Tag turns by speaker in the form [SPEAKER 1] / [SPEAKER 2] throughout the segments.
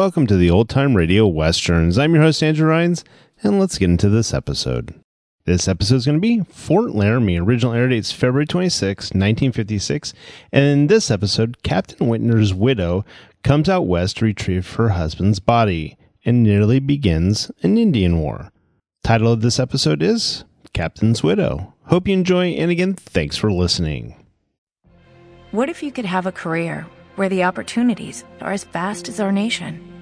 [SPEAKER 1] Welcome to the Old Time Radio Westerns. I'm your host, Andrew Rhynes, and let's get into this episode. This episode is going to be Fort Laramie. Original air date's February 26, 1956. And in this episode, Captain Wentner's widow comes out west to retrieve her husband's body and nearly begins an Indian war. Title of this episode is Captain's Widow. Hope you enjoy, and again, thanks for listening.
[SPEAKER 2] What if you could have a career where the opportunities are as vast as our nation,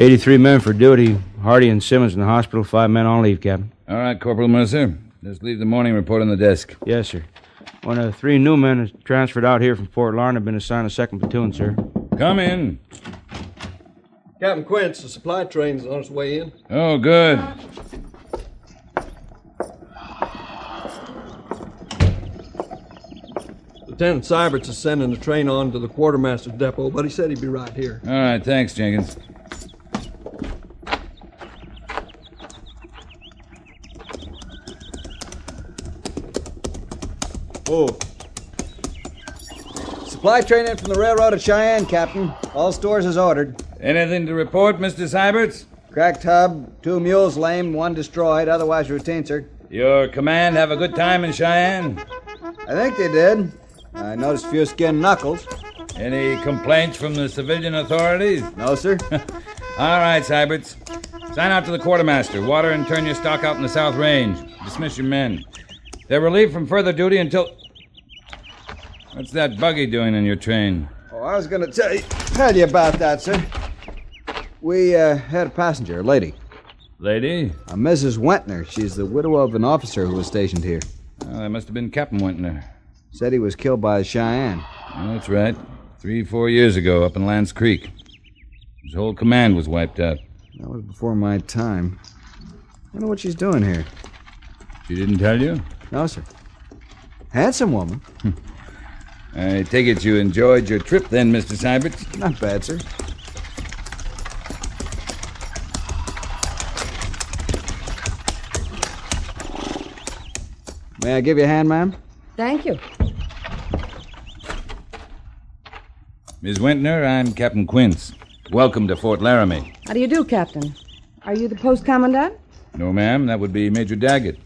[SPEAKER 3] Eighty-three men for duty. Hardy and Simmons in the hospital. Five men on leave, Captain.
[SPEAKER 4] All right, Corporal Mercer. Just leave the morning report on the desk.
[SPEAKER 3] Yes, sir. One of the three new men is transferred out here from Fort Larned have been assigned a second platoon, sir.
[SPEAKER 4] Come in.
[SPEAKER 5] Captain Quince, the supply train's on its way in.
[SPEAKER 4] Oh, good.
[SPEAKER 5] Lieutenant Siberts is sending the train on to the quartermaster's depot, but he said he'd be right here.
[SPEAKER 4] All right, thanks, Jenkins.
[SPEAKER 5] Oh. Supply train in from the railroad at Cheyenne, Captain. All stores is ordered.
[SPEAKER 4] Anything to report, Mr. Siberts?
[SPEAKER 5] Cracked hub, two mules lame, one destroyed, otherwise routine, sir.
[SPEAKER 4] Your command have a good time in Cheyenne?
[SPEAKER 5] I think they did. I noticed a few skinned knuckles.
[SPEAKER 4] Any complaints from the civilian authorities?
[SPEAKER 5] No, sir.
[SPEAKER 4] All right, Siberts. Sign out to the quartermaster. Water and turn your stock out in the South Range. Dismiss your men. They're relieved from further duty until. What's that buggy doing in your train?
[SPEAKER 5] Oh, I was going to tell you, tell you about that, sir. We uh, had a passenger, a lady.
[SPEAKER 4] Lady?
[SPEAKER 5] A Mrs. Wentner. She's the widow of an officer who was stationed here.
[SPEAKER 4] Oh, that must have been Captain Wentner.
[SPEAKER 5] Said he was killed by a Cheyenne.
[SPEAKER 4] Oh, that's right. Three, four years ago, up in Lance Creek. His whole command was wiped out.
[SPEAKER 5] That was before my time. I wonder what she's doing here.
[SPEAKER 4] She didn't tell you?
[SPEAKER 5] No, sir. Handsome woman.
[SPEAKER 4] I take it you enjoyed your trip then, Mr. Siberts?
[SPEAKER 5] Not bad, sir. May I give you a hand, ma'am?
[SPEAKER 6] Thank you.
[SPEAKER 4] Miss Wentner, I'm Captain Quince. Welcome to Fort Laramie.
[SPEAKER 6] How do you do, Captain? Are you the post commandant?
[SPEAKER 4] No, ma'am, that would be Major Daggett.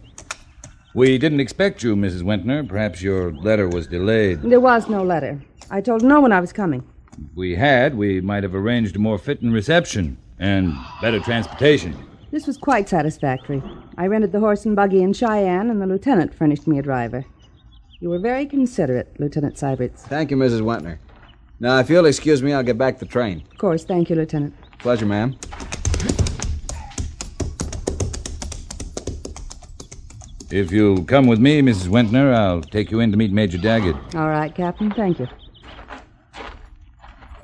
[SPEAKER 4] We didn't expect you, Mrs. Wentner. Perhaps your letter was delayed.
[SPEAKER 6] There was no letter. I told no one I was coming.
[SPEAKER 4] If we had, we might have arranged a more fitting reception and better transportation.
[SPEAKER 6] This was quite satisfactory. I rented the horse and buggy in Cheyenne, and the lieutenant furnished me a driver. You were very considerate, Lieutenant Siberts.
[SPEAKER 5] Thank you, Mrs. Wentner. Now, if you'll excuse me, I'll get back the train.
[SPEAKER 6] Of course. Thank you, Lieutenant.
[SPEAKER 5] Pleasure, ma'am.
[SPEAKER 4] If you'll come with me, Mrs. Wentner, I'll take you in to meet Major Daggett.
[SPEAKER 6] All right, Captain. Thank you.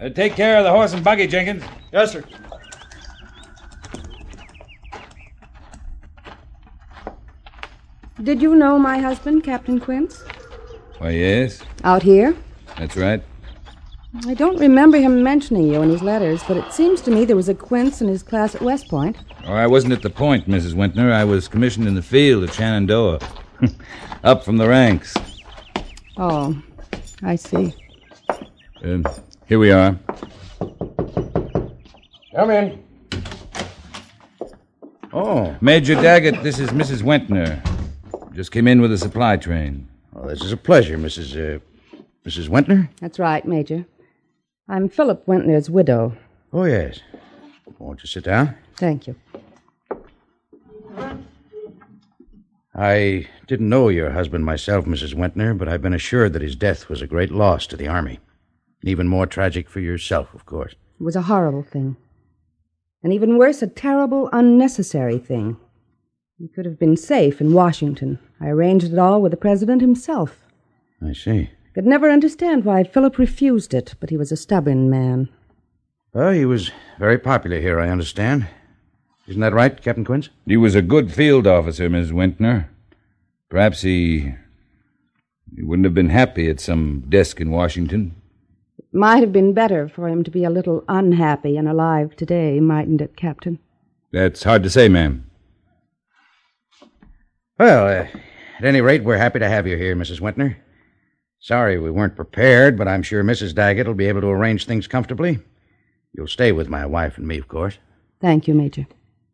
[SPEAKER 4] Uh, take care of the horse and buggy, Jenkins.
[SPEAKER 5] Yes, sir.
[SPEAKER 6] Did you know my husband, Captain Quince?
[SPEAKER 4] Why, yes.
[SPEAKER 6] Out here?
[SPEAKER 4] That's right.
[SPEAKER 6] I don't remember him mentioning you in his letters, but it seems to me there was a Quince in his class at West Point.
[SPEAKER 4] Oh, I wasn't at the point, Mrs. Wentner. I was commissioned in the field at Shenandoah. Up from the ranks.
[SPEAKER 6] Oh, I see.
[SPEAKER 4] Uh, here we are.
[SPEAKER 7] Come in.
[SPEAKER 4] Oh. Major Daggett, this is Mrs. Wentner. Just came in with a supply train.
[SPEAKER 8] Oh, this is a pleasure, Mrs. Uh, Mrs. Wentner?
[SPEAKER 6] That's right, Major. I'm Philip Wentner's widow.
[SPEAKER 8] Oh, yes. Won't you sit down?
[SPEAKER 6] Thank you.
[SPEAKER 8] I didn't know your husband myself, Mrs. Wentner, but I've been assured that his death was a great loss to the Army. Even more tragic for yourself, of course.
[SPEAKER 6] It was a horrible thing. And even worse, a terrible, unnecessary thing. He could have been safe in Washington. I arranged it all with the President himself.
[SPEAKER 8] I see.
[SPEAKER 6] Could never understand why Philip refused it, but he was a stubborn man.
[SPEAKER 8] Well, he was very popular here, I understand. Isn't that right, Captain Quince?
[SPEAKER 4] He was a good field officer, Miss Wentner. Perhaps he. he wouldn't have been happy at some desk in Washington.
[SPEAKER 6] It might have been better for him to be a little unhappy and alive today, mightn't it, Captain?
[SPEAKER 4] That's hard to say, ma'am.
[SPEAKER 8] Well, uh, at any rate, we're happy to have you here, Mrs. Wentner. Sorry we weren't prepared, but I'm sure Mrs. Daggett will be able to arrange things comfortably. You'll stay with my wife and me, of course.
[SPEAKER 6] Thank you, Major.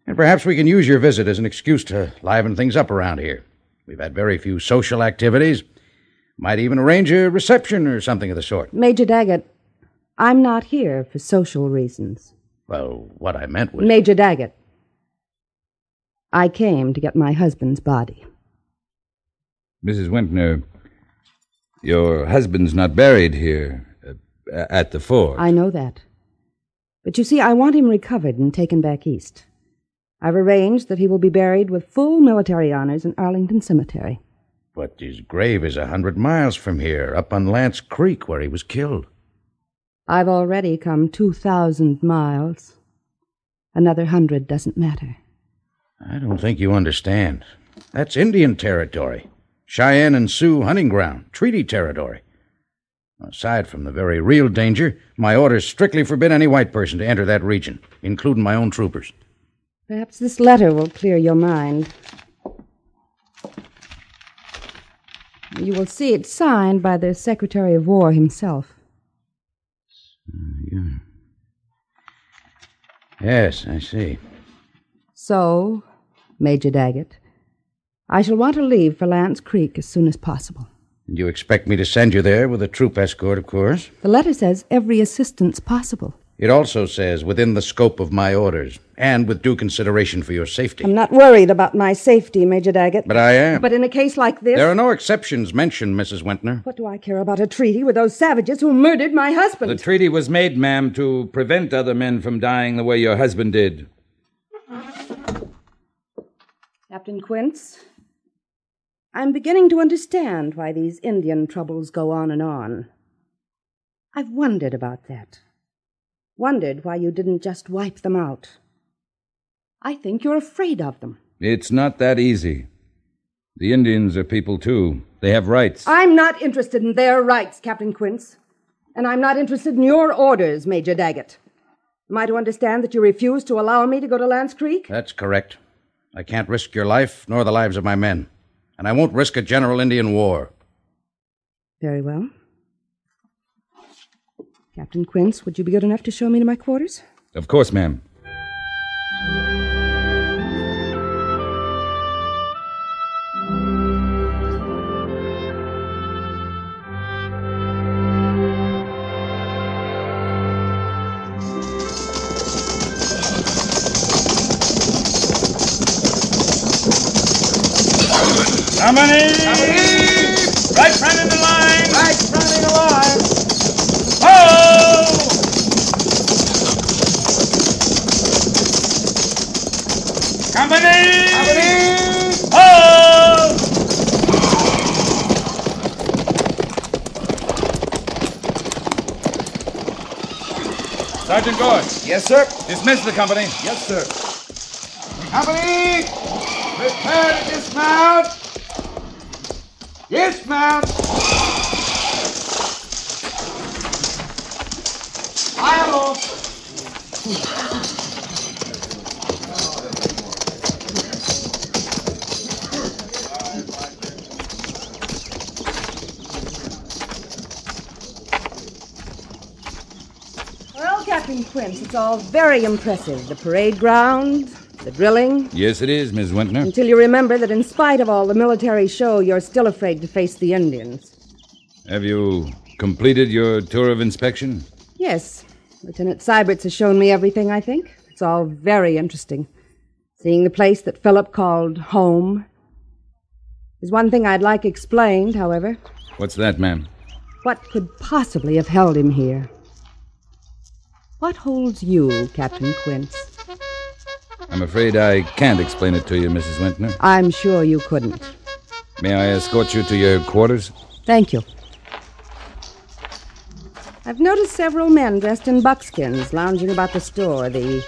[SPEAKER 8] And perhaps we can use your visit as an excuse to liven things up around here. We've had very few social activities. Might even arrange a reception or something of the sort.
[SPEAKER 6] Major Daggett, I'm not here for social reasons.
[SPEAKER 8] Well, what I meant was.
[SPEAKER 6] Major Daggett, I came to get my husband's body.
[SPEAKER 4] Mrs. Wentner, your husband's not buried here uh, at the fort.
[SPEAKER 6] I know that. But you see, I want him recovered and taken back east. I've arranged that he will be buried with full military honors in Arlington Cemetery.
[SPEAKER 8] But his grave is a hundred miles from here, up on Lance Creek, where he was killed.
[SPEAKER 6] I've already come 2,000 miles. Another hundred doesn't matter.
[SPEAKER 8] I don't think you understand. That's Indian territory. Cheyenne and Sioux hunting ground, treaty territory. Aside from the very real danger, my orders strictly forbid any white person to enter that region, including my own troopers.
[SPEAKER 6] Perhaps this letter will clear your mind. You will see it signed by the Secretary of War himself.
[SPEAKER 8] Yes, I see.
[SPEAKER 6] So, Major Daggett, I shall want to leave for Lance Creek as soon as possible.
[SPEAKER 8] And you expect me to send you there with a troop escort, of course?
[SPEAKER 6] The letter says every assistance possible.
[SPEAKER 8] It also says within the scope of my orders and with due consideration for your safety.
[SPEAKER 6] I'm not worried about my safety, Major Daggett.
[SPEAKER 8] But I am.
[SPEAKER 6] But in a case like this.
[SPEAKER 8] There are no exceptions mentioned, Mrs. Wentner.
[SPEAKER 6] What do I care about a treaty with those savages who murdered my husband?
[SPEAKER 4] The treaty was made, ma'am, to prevent other men from dying the way your husband did.
[SPEAKER 6] Captain Quince, I'm beginning to understand why these Indian troubles go on and on. I've wondered about that. Wondered why you didn't just wipe them out. I think you're afraid of them.
[SPEAKER 4] It's not that easy. The Indians are people, too. They have rights.
[SPEAKER 6] I'm not interested in their rights, Captain Quince. And I'm not interested in your orders, Major Daggett. Am I to understand that you refuse to allow me to go to Lance Creek?
[SPEAKER 8] That's correct. I can't risk your life nor the lives of my men. And I won't risk a general Indian war.
[SPEAKER 6] Very well. Captain Quince, would you be good enough to show me to my quarters?
[SPEAKER 4] Of course, ma'am.
[SPEAKER 7] Sergeant Goerss.
[SPEAKER 5] Yes, sir.
[SPEAKER 4] Dismiss the company.
[SPEAKER 5] Yes, sir. Company! Prepare to dismount! Dismount! Fire off!
[SPEAKER 6] Well, Captain Quince, it's all very impressive. The parade ground, the drilling.
[SPEAKER 4] Yes, it is, Miss Wentner.
[SPEAKER 6] Until you remember that in spite of all the military show, you're still afraid to face the Indians.
[SPEAKER 4] Have you completed your tour of inspection?
[SPEAKER 6] Yes. Lieutenant Siberts has shown me everything, I think. It's all very interesting. Seeing the place that Philip called home. There's one thing I'd like explained, however.
[SPEAKER 4] What's that, ma'am?
[SPEAKER 6] What could possibly have held him here? What holds you, Captain Quince?
[SPEAKER 4] I'm afraid I can't explain it to you, Mrs. Wentner.
[SPEAKER 6] I'm sure you couldn't.
[SPEAKER 4] May I escort you to your quarters?
[SPEAKER 6] Thank you. I've noticed several men dressed in buckskins lounging about the store. The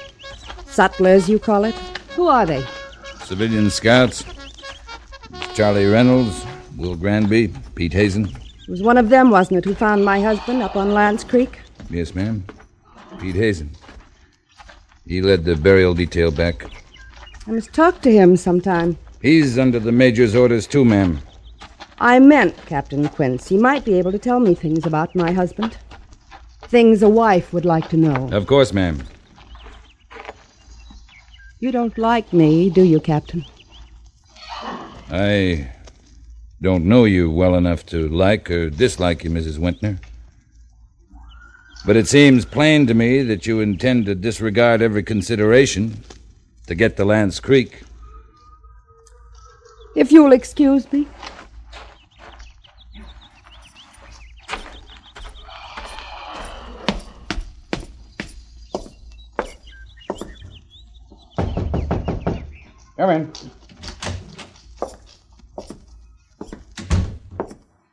[SPEAKER 6] sutlers, you call it. Who are they?
[SPEAKER 4] Civilian scouts. Charlie Reynolds, Will Granby, Pete Hazen.
[SPEAKER 6] It was one of them, wasn't it, who found my husband up on Lance Creek?
[SPEAKER 4] Yes, ma'am. Pete Hazen. He led the burial detail back.
[SPEAKER 6] I must talk to him sometime.
[SPEAKER 4] He's under the major's orders, too, ma'am.
[SPEAKER 6] I meant, Captain Quince, he might be able to tell me things about my husband. Things a wife would like to know.
[SPEAKER 4] Of course, ma'am.
[SPEAKER 6] You don't like me, do you, Captain?
[SPEAKER 4] I don't know you well enough to like or dislike you, Mrs. Wentner. But it seems plain to me that you intend to disregard every consideration to get to Lance Creek.
[SPEAKER 6] If you'll excuse me.
[SPEAKER 4] Come in.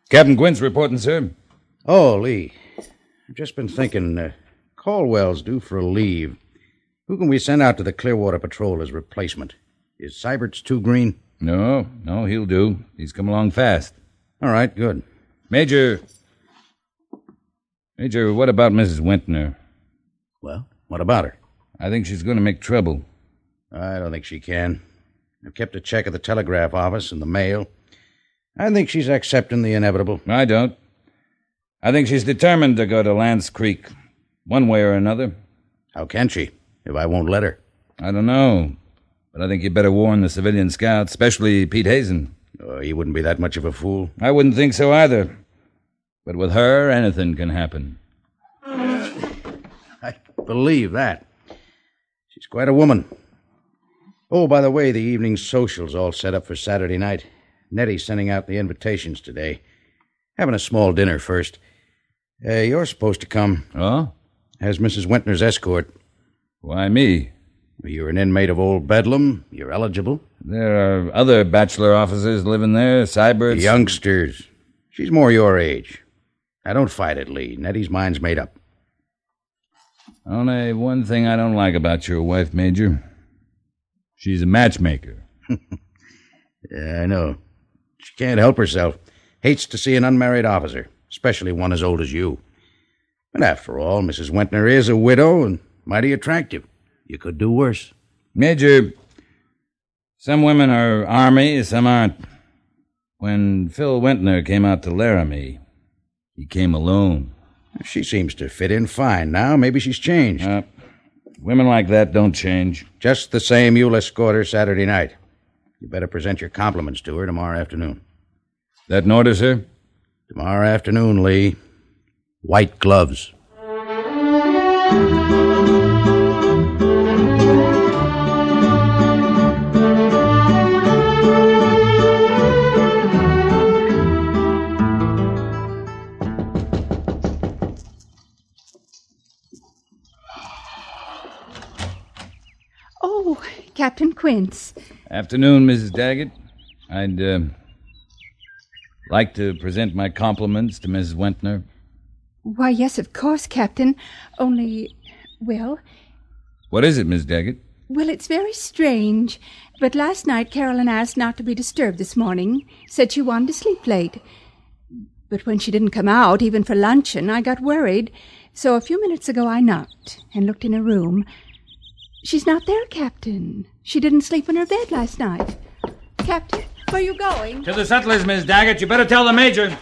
[SPEAKER 4] Captain Quince reporting, sir.
[SPEAKER 8] Oh, Lee. I've just been thinking. Uh, Caldwell's due for a leave. Who can we send out to the Clearwater Patrol as replacement? Is Siberts too green?
[SPEAKER 4] No, no, he'll do. He's come along fast.
[SPEAKER 8] All right, good.
[SPEAKER 4] Major. Major, what about Mrs. Wentner?
[SPEAKER 8] Well, what about her?
[SPEAKER 4] I think she's going to make trouble.
[SPEAKER 8] I don't think she can. I've kept a check at the telegraph office and the mail. I think she's accepting the inevitable.
[SPEAKER 4] I don't. I think she's determined to go to Lance Creek, one way or another.
[SPEAKER 8] How can she, if I won't let her?
[SPEAKER 4] I don't know. But I think you'd better warn the civilian scouts, especially Pete Hazen.
[SPEAKER 8] Oh, he wouldn't be that much of a fool.
[SPEAKER 4] I wouldn't think so either. But with her, anything can happen.
[SPEAKER 8] I believe that. She's quite a woman. Oh, by the way, the evening social's all set up for Saturday night. Nettie's sending out the invitations today. Having a small dinner first. Uh, you're supposed to come.
[SPEAKER 4] Oh?
[SPEAKER 8] As Mrs. Wentner's escort.
[SPEAKER 4] Why me?
[SPEAKER 8] You're an inmate of Old Bedlam. You're eligible.
[SPEAKER 4] There are other bachelor officers living there, Siberts.
[SPEAKER 8] Youngsters. She's more your age. Now, don't fight it, Lee. Nettie's mind's made up.
[SPEAKER 4] Only one thing I don't like about your wife, Major. She's a matchmaker.
[SPEAKER 8] yeah, I know. She can't help herself. Hates to see an unmarried officer, especially one as old as you. And after all, Mrs. Wentner is a widow and mighty attractive. You could do worse.
[SPEAKER 4] Major, some women are army, some aren't. When Phil Wentner came out to Laramie, he came alone.
[SPEAKER 8] She seems to fit in fine now. Maybe she's changed.
[SPEAKER 4] Uh, women like that don't change.
[SPEAKER 8] Just the same, you'll escort her Saturday night. You better present your compliments to her tomorrow afternoon.
[SPEAKER 4] That an order, sir?
[SPEAKER 8] Tomorrow afternoon, Lee. White gloves.
[SPEAKER 9] Oh, Captain Quince.
[SPEAKER 4] Afternoon, Mrs. Daggett. I'd uh, like to present my compliments to Mrs. Wentner.
[SPEAKER 9] Why, yes, of course, Captain. Only, well,
[SPEAKER 4] What is it, Miss Daggett?
[SPEAKER 9] well, it's very strange. But last night Carolyn asked not to be disturbed this morning. Said she wanted to sleep late. But when she didn't come out, even for luncheon, I got worried. So a few minutes ago I knocked and looked in her room. She's not there, Captain. She didn't sleep in her bed last night. Captain, where are you going?
[SPEAKER 4] To the sutlers, Miss Daggett. You better tell the Major.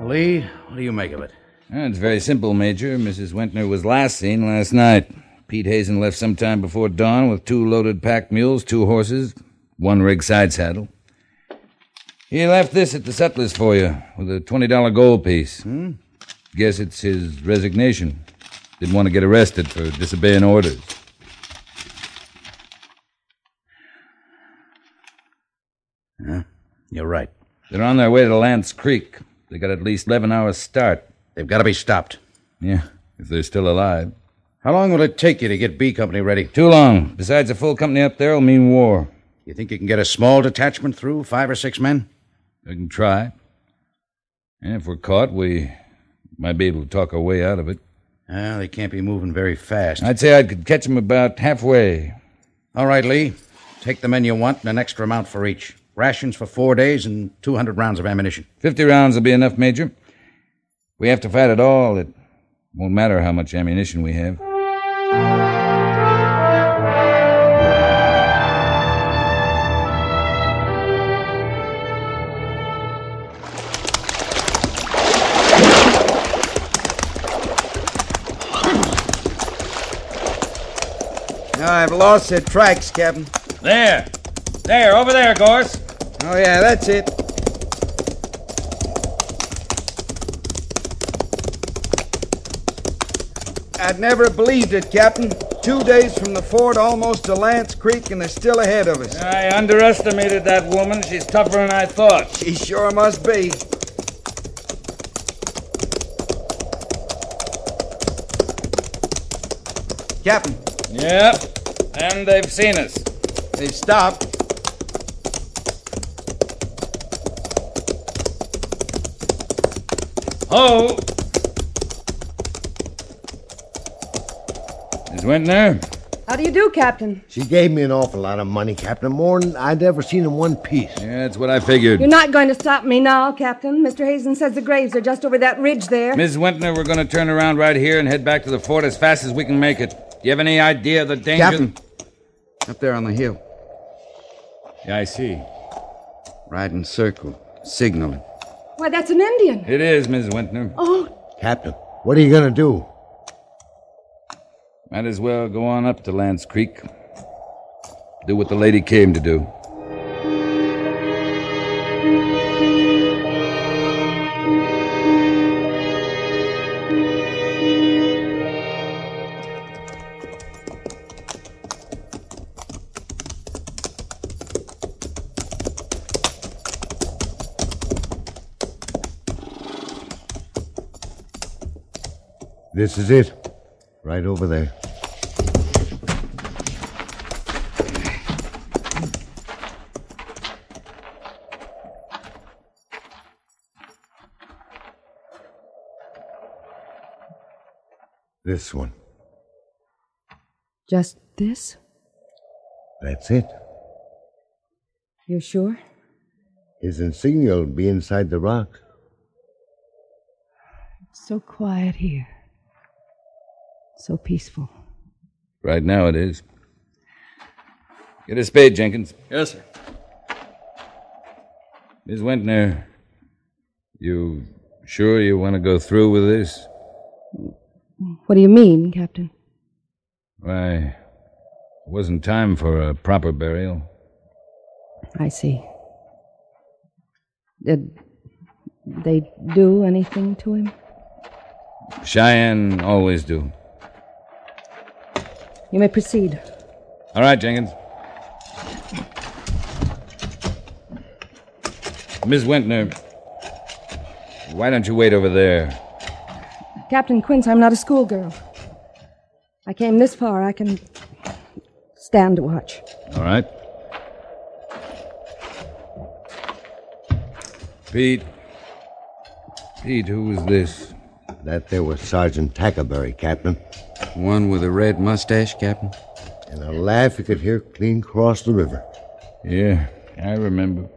[SPEAKER 8] Lee, what do you make of it?
[SPEAKER 4] Ah, it's very simple, Major. Mrs. Wentner was last seen last night. Pete Hazen left some time before dawn with two loaded pack mules, two horses, one rig side saddle. He left this at the sutlers for you with a $20 gold piece.
[SPEAKER 8] Hmm?
[SPEAKER 4] Guess it's his resignation. Didn't want to get arrested for disobeying orders.
[SPEAKER 8] Yeah, you're right.
[SPEAKER 4] They're on their way to Lance Creek. They got at least 11 hours start.
[SPEAKER 8] They've got to be stopped.
[SPEAKER 4] Yeah, if they're still alive.
[SPEAKER 8] How long will it take you to get B Company ready?
[SPEAKER 4] Too long. Besides, a full company up there will mean war.
[SPEAKER 8] You think you can get a small detachment through, five or six men?
[SPEAKER 4] We can try. And if we're caught, we might be able to talk our way out of it.
[SPEAKER 8] Well, they can't be moving very fast.
[SPEAKER 4] I'd say I could catch them about halfway.
[SPEAKER 8] All right, Lee. Take the men you want and an extra amount for each. Rations for four days and 200 rounds of ammunition.
[SPEAKER 4] Fifty rounds will be enough, Major. We have to fight at all. It won't matter how much ammunition we have.
[SPEAKER 5] I've lost the tracks, Captain.
[SPEAKER 4] There. There, over there, Goerss.
[SPEAKER 5] Oh, yeah, that's it. I'd never believed it, Captain. Two days from the fort almost to Lance Creek, and they're still ahead of us.
[SPEAKER 4] I underestimated that woman. She's tougher than I thought.
[SPEAKER 5] She sure must be. Captain,
[SPEAKER 4] Yep. And they've seen us.
[SPEAKER 5] they've stopped.
[SPEAKER 4] Ho! Miss Wentner,
[SPEAKER 6] How do you do, Captain?
[SPEAKER 10] She gave me an awful lot of money, Captain, more than I'd ever seen in one piece.
[SPEAKER 4] Yeah, that's what I figured.
[SPEAKER 6] You're not going to stop me now, Captain. Mr. Hazen says the graves are just over that ridge there.
[SPEAKER 4] Miss Wentner, we're going to turn around right here and head back to the fort as fast as we can make it. Do you have any idea of the danger?
[SPEAKER 5] Captain, up there on the hill.
[SPEAKER 4] Yeah, I see.
[SPEAKER 5] Riding circle, signaling.
[SPEAKER 6] Why, that's an Indian.
[SPEAKER 4] It is, Miss Wentner.
[SPEAKER 6] Oh,
[SPEAKER 10] Captain, what are you going to do?
[SPEAKER 4] Might as well go on up to Lance Creek. Do what the lady came to do.
[SPEAKER 10] This is it. Right over there. This one.
[SPEAKER 6] just this?
[SPEAKER 10] That's it.
[SPEAKER 6] You're sure?
[SPEAKER 10] His insignia will be inside the rock.
[SPEAKER 6] It's so quiet here. So peaceful.
[SPEAKER 4] Right now it is. Get a spade, Jenkins.
[SPEAKER 7] Yes, sir.
[SPEAKER 4] Miss Wentner, you sure you want to go through with this?
[SPEAKER 6] What do you mean, Captain?
[SPEAKER 4] Why, it wasn't time for a proper burial.
[SPEAKER 6] I see. Did they do anything to him?
[SPEAKER 4] Cheyenne always do.
[SPEAKER 6] You may proceed.
[SPEAKER 4] All right, Jenkins. Miss Wentner, why don't you wait over there?
[SPEAKER 6] Captain Quince, I'm not a schoolgirl. I came this far. I can stand to watch.
[SPEAKER 4] All right. Pete. Pete, who was this?
[SPEAKER 10] That there was Sergeant Tackleberry, Captain.
[SPEAKER 5] One with a red mustache, Captain.
[SPEAKER 10] And a laugh you could hear clean across the river.
[SPEAKER 4] Yeah, I remember.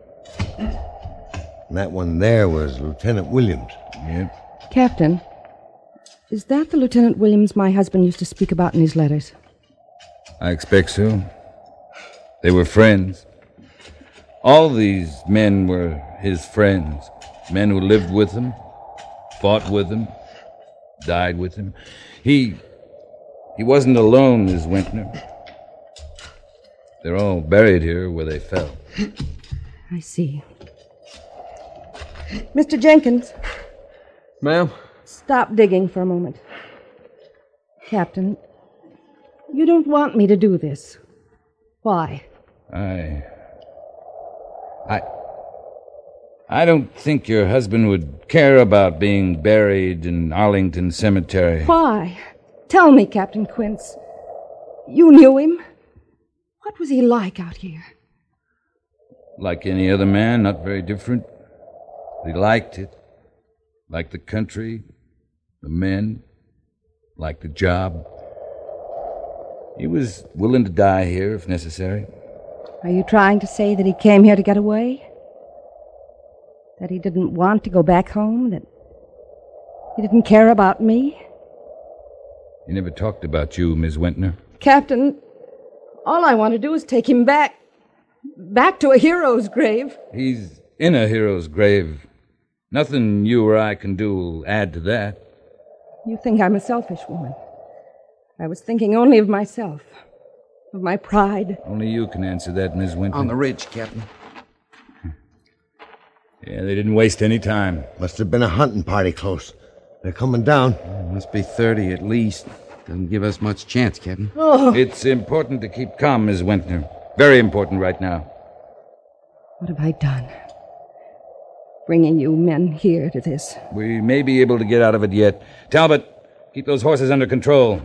[SPEAKER 10] And that one there was Lieutenant Williams.
[SPEAKER 4] Yep.
[SPEAKER 6] Captain, is that the Lieutenant Williams my husband used to speak about in his letters?
[SPEAKER 4] I expect so. They were friends. All these men were his friends. Men who lived with him, fought with him, died with him. He. He wasn't alone, Miss Wentner. They're all buried here where they fell.
[SPEAKER 6] I see. Mr. Jenkins,
[SPEAKER 7] Ma'am?
[SPEAKER 6] stop digging for a moment. Captain, you don't want me to do this. Why?
[SPEAKER 4] I. I. I don't think your husband would care about being buried in Arlington Cemetery.
[SPEAKER 6] Why? Tell me, Captain Quince. You knew him. What was he like out here?
[SPEAKER 4] Like any other man, not very different. He liked it. Liked the country, the men, liked the job. He was willing to die here if necessary.
[SPEAKER 6] Are you trying to say that he came here to get away? That he didn't want to go back home? That he didn't care about me?
[SPEAKER 4] He never talked about you, Miss Wentner.
[SPEAKER 6] Captain, all I want to do is take him back. back to a hero's grave.
[SPEAKER 4] He's in a hero's grave. Nothing you or I can do will add to that.
[SPEAKER 6] You think I'm a selfish woman. I was thinking only of myself, of my pride.
[SPEAKER 4] Only you can answer that, Miss Wentner.
[SPEAKER 5] On the ridge, Captain.
[SPEAKER 4] Yeah, they didn't waste any time.
[SPEAKER 10] Must have been a hunting party close. They're coming down.
[SPEAKER 5] Must be 30 at least. Doesn't give us much chance, Captain.
[SPEAKER 6] Oh,
[SPEAKER 4] It's important to keep calm, Miss Wentner. Very important right now.
[SPEAKER 6] what have I done? Bringing you men here to this.
[SPEAKER 4] We may be able to get out of it yet. Talbot, keep those horses under control.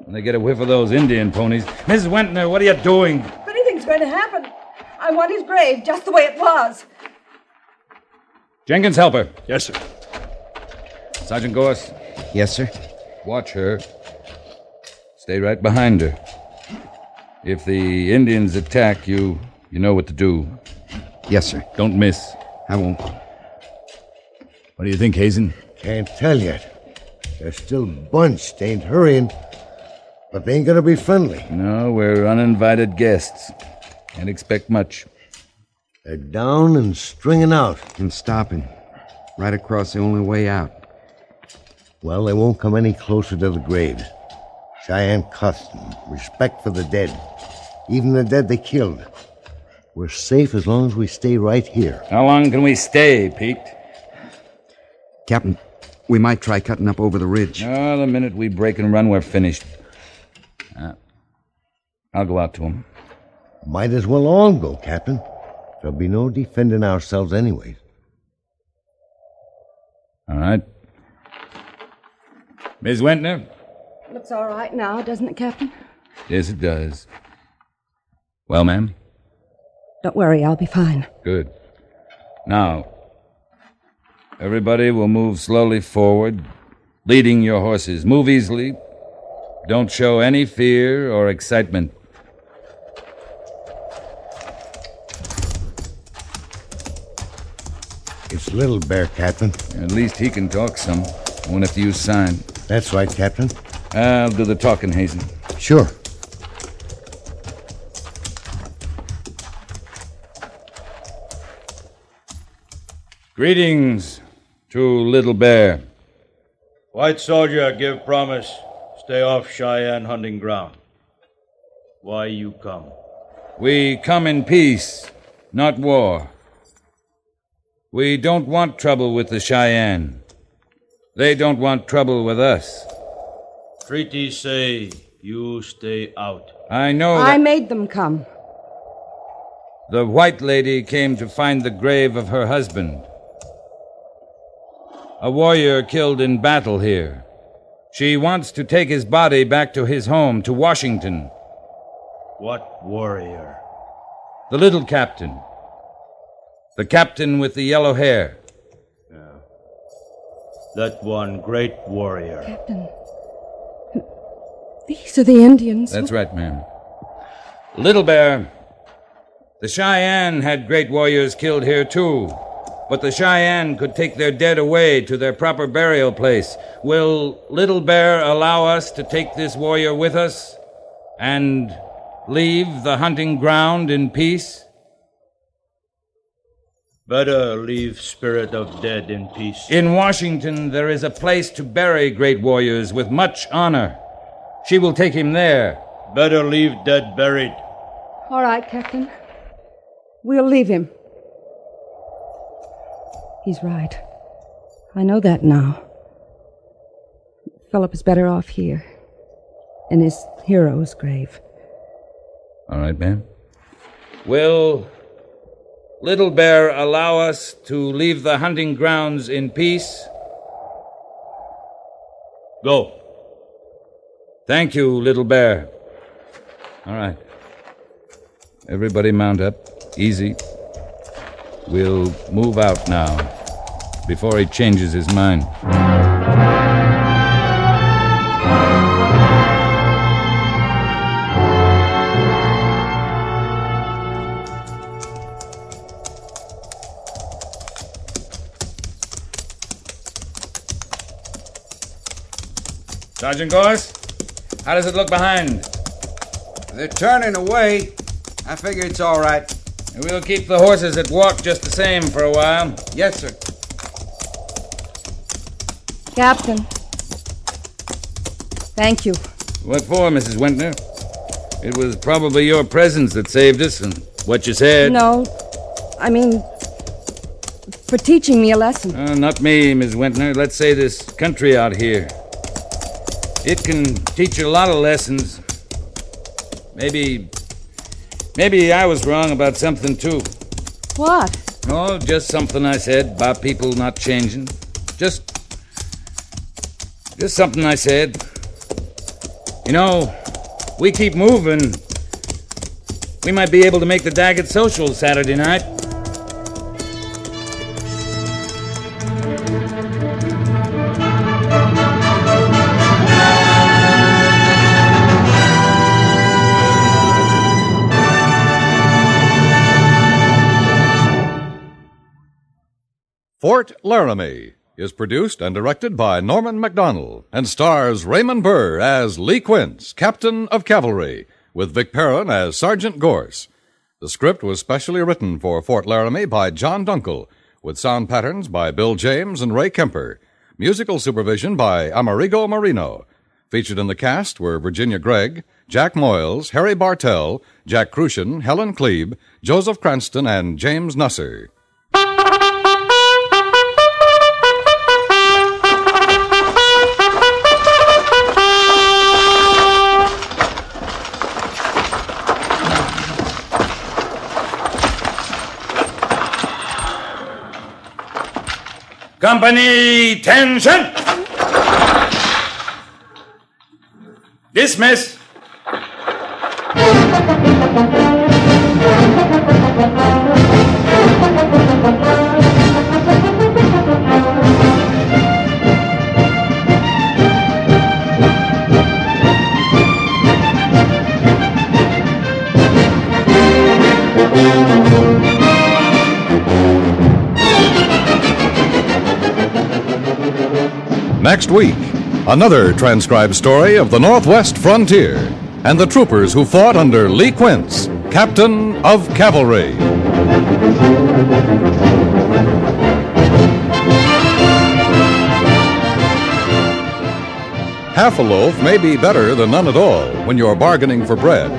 [SPEAKER 4] When they get a whiff of those Indian ponies. Miss Wentner, what are you doing?
[SPEAKER 6] If anything's going to happen, I want his grave just the way it was.
[SPEAKER 4] Jenkins, help her.
[SPEAKER 7] Yes, sir.
[SPEAKER 4] Sergeant Goerss,
[SPEAKER 5] Yes, sir.
[SPEAKER 4] watch her. Stay right behind her. If the Indians attack you, you know what to do.
[SPEAKER 5] Yes, sir.
[SPEAKER 4] Don't miss.
[SPEAKER 5] I won't.
[SPEAKER 4] What do you think, Hazen?
[SPEAKER 10] Can't tell yet. They're still bunched, ain't hurrying. But they ain't gonna be friendly.
[SPEAKER 4] No, we're uninvited guests. Can't expect much.
[SPEAKER 10] They're down and stringing out.
[SPEAKER 5] And stopping. Right across the only way out.
[SPEAKER 10] Well, they won't come any closer to the graves. Cheyenne custom, respect for the dead. Even the dead they killed. We're safe as long as we stay right here.
[SPEAKER 4] How long can we stay, Pete?
[SPEAKER 5] Captain, we might try cutting up over the ridge.
[SPEAKER 4] Oh, the minute we break and run, we're finished. Uh, I'll go out to him.
[SPEAKER 10] Might as well all go, Captain. There'll be no defending ourselves anyways.
[SPEAKER 4] All right. Miss Wentner?
[SPEAKER 6] Looks all right now, doesn't it, Captain?
[SPEAKER 4] Yes, it does. Well, ma'am?
[SPEAKER 6] Don't worry, I'll be fine.
[SPEAKER 4] Good. Now, everybody will move slowly forward, leading your horses. Move easily. Don't show any fear or excitement.
[SPEAKER 10] It's Little Bear, Captain.
[SPEAKER 4] At least he can talk some. Won't have to use sign.
[SPEAKER 10] That's right, Captain.
[SPEAKER 4] I'll do the talking, Hazen.
[SPEAKER 10] Sure.
[SPEAKER 4] Greetings to Little Bear.
[SPEAKER 7] White soldier, give promise. Stay off Cheyenne hunting ground. Why you come?
[SPEAKER 4] We come in peace, not war. We don't want trouble with the Cheyenne. They don't want trouble with us.
[SPEAKER 7] Treaties say you stay out.
[SPEAKER 4] I know
[SPEAKER 6] I made them come.
[SPEAKER 4] the white lady came to find the grave of her husband. A warrior killed in battle here. She wants to take his body back to his home, to Washington.
[SPEAKER 7] What warrior?
[SPEAKER 4] The little captain. The captain with the yellow hair.
[SPEAKER 7] That one great warrior.
[SPEAKER 6] Captain. These are the Indians.
[SPEAKER 4] That's right, ma'am. Little Bear. The Cheyenne had great warriors killed here, too. But the Cheyenne could take their dead away to their proper burial place. Will Little Bear allow us to take this warrior with us and leave the hunting ground in peace?
[SPEAKER 7] Better leave spirit of dead in peace.
[SPEAKER 4] In Washington, there is a place to bury great warriors with much honor. She will take him there.
[SPEAKER 7] Better leave dead buried.
[SPEAKER 6] All right, Captain. We'll leave him. He's right. I know that now. Philip is better off here, in his hero's grave.
[SPEAKER 4] All right, ma'am. Will Little Bear allow us to leave the hunting grounds in peace?
[SPEAKER 7] Go.
[SPEAKER 4] Thank you, Little Bear. All right. Everybody mount up. Easy. We'll move out now before he changes his mind. Sergeant Goerss, how does it look behind?
[SPEAKER 5] They're turning away. I figure it's all right.
[SPEAKER 4] We'll keep the horses at walk just the same for a while.
[SPEAKER 5] Yes, sir.
[SPEAKER 6] Captain. Thank you.
[SPEAKER 4] What for, Mrs. Wentner? It was probably your presence that saved us and what you said.
[SPEAKER 6] No, I mean, for teaching me a lesson.
[SPEAKER 4] Uh, not me, Miss Wentner. Let's say this country out here. It can teach you a lot of lessons. Maybe. Maybe I was wrong about something, too.
[SPEAKER 6] What?
[SPEAKER 4] Oh, just something I said about people not changing. Just. Just something I said. You know, we keep moving. We might be able to make the Daggett Social Saturday night.
[SPEAKER 11] Fort Laramie is produced and directed by Norman Macdonnell and stars Raymond Burr as Lee Quince, Captain of Cavalry, with Vic Perrin as Sergeant Goerss. The script was specially written for Fort Laramie by John Dunkel, with sound patterns by Bill James and Ray Kemper. Musical supervision by Amerigo Marino. Featured in the cast were Virginia Gregg, Jack Moyles, Harry Bartell, Jack Kruschen, Helen Kleeb, Joseph Cranston, and James Nusser.
[SPEAKER 7] Company, tension! Dismiss!
[SPEAKER 11] Next week, another transcribed story of the Northwest frontier and the troopers who fought under Lee Quince, Captain of Cavalry. Half a loaf may be better than none at all when you're bargaining for bread.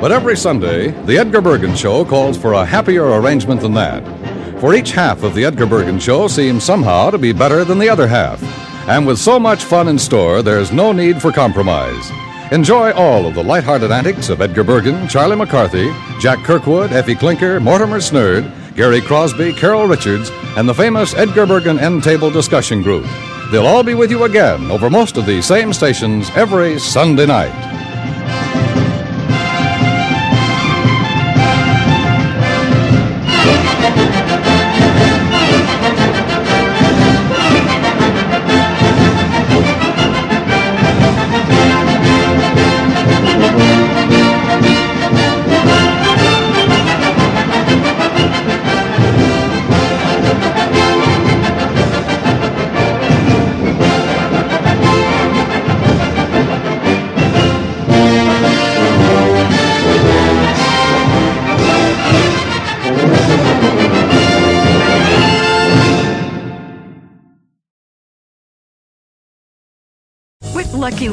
[SPEAKER 11] But every Sunday, the Edgar Bergen Show calls for a happier arrangement than that. For each half of the Edgar Bergen Show seems somehow to be better than the other half. And with so much fun in store, there's no need for compromise. Enjoy all of the lighthearted antics of Edgar Bergen, Charlie McCarthy, Jack Kirkwood, Effie Klinker, Mortimer Snerd, Gary Crosby, Carol Richards, and the famous Edgar Bergen End Table Discussion Group. They'll all be with you again over most of these same stations every Sunday night.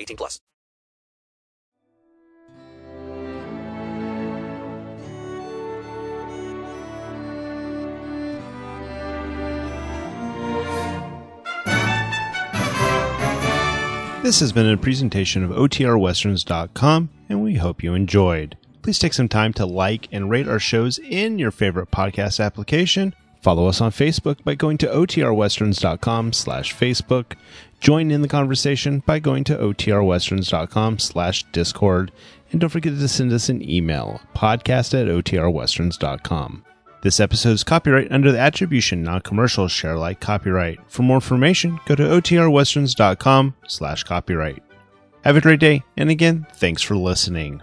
[SPEAKER 12] 18 plus.
[SPEAKER 1] This has been a presentation of OTRWesterns.com, and we hope you enjoyed. Please take some time to like and rate our shows in your favorite podcast application. Follow us on Facebook by going to OTRWesterns.com slash Facebook. Join in the conversation by going to OTRWesterns.com slash Discord. And don't forget to send us an email, podcast at OTRWesterns.com. This episode is copyright under the attribution non-commercial share alike copyright. For more information, go to OTRWesterns.com slash copyright. Have a great day, and again, thanks for listening.